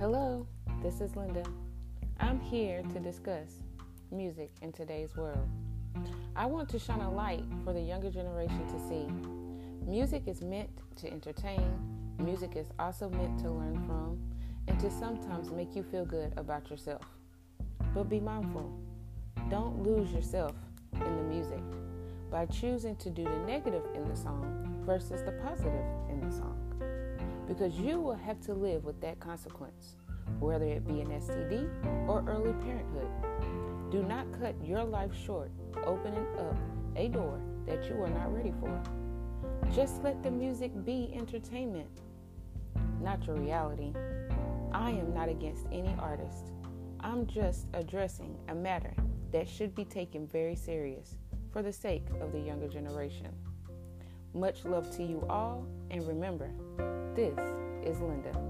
Hello, this is Linda. I'm here to discuss music in today's world. I want to shine a light for the younger generation to see. Music is meant to entertain, music is also meant to learn from, and to sometimes make you feel good about yourself. But be mindful. Don't lose yourself in the music by choosing to do the negative in the song versus the positive in the song. Because you will have to live with that consequence, whether it be an STD or early parenthood. Do not cut your life short opening up a door that you are not ready for. Just let the music be entertainment, not your reality. I am not against any artist. I'm just addressing a matter that should be taken very serious for the sake of the younger generation. Much love to you all, and remember, this is Linda.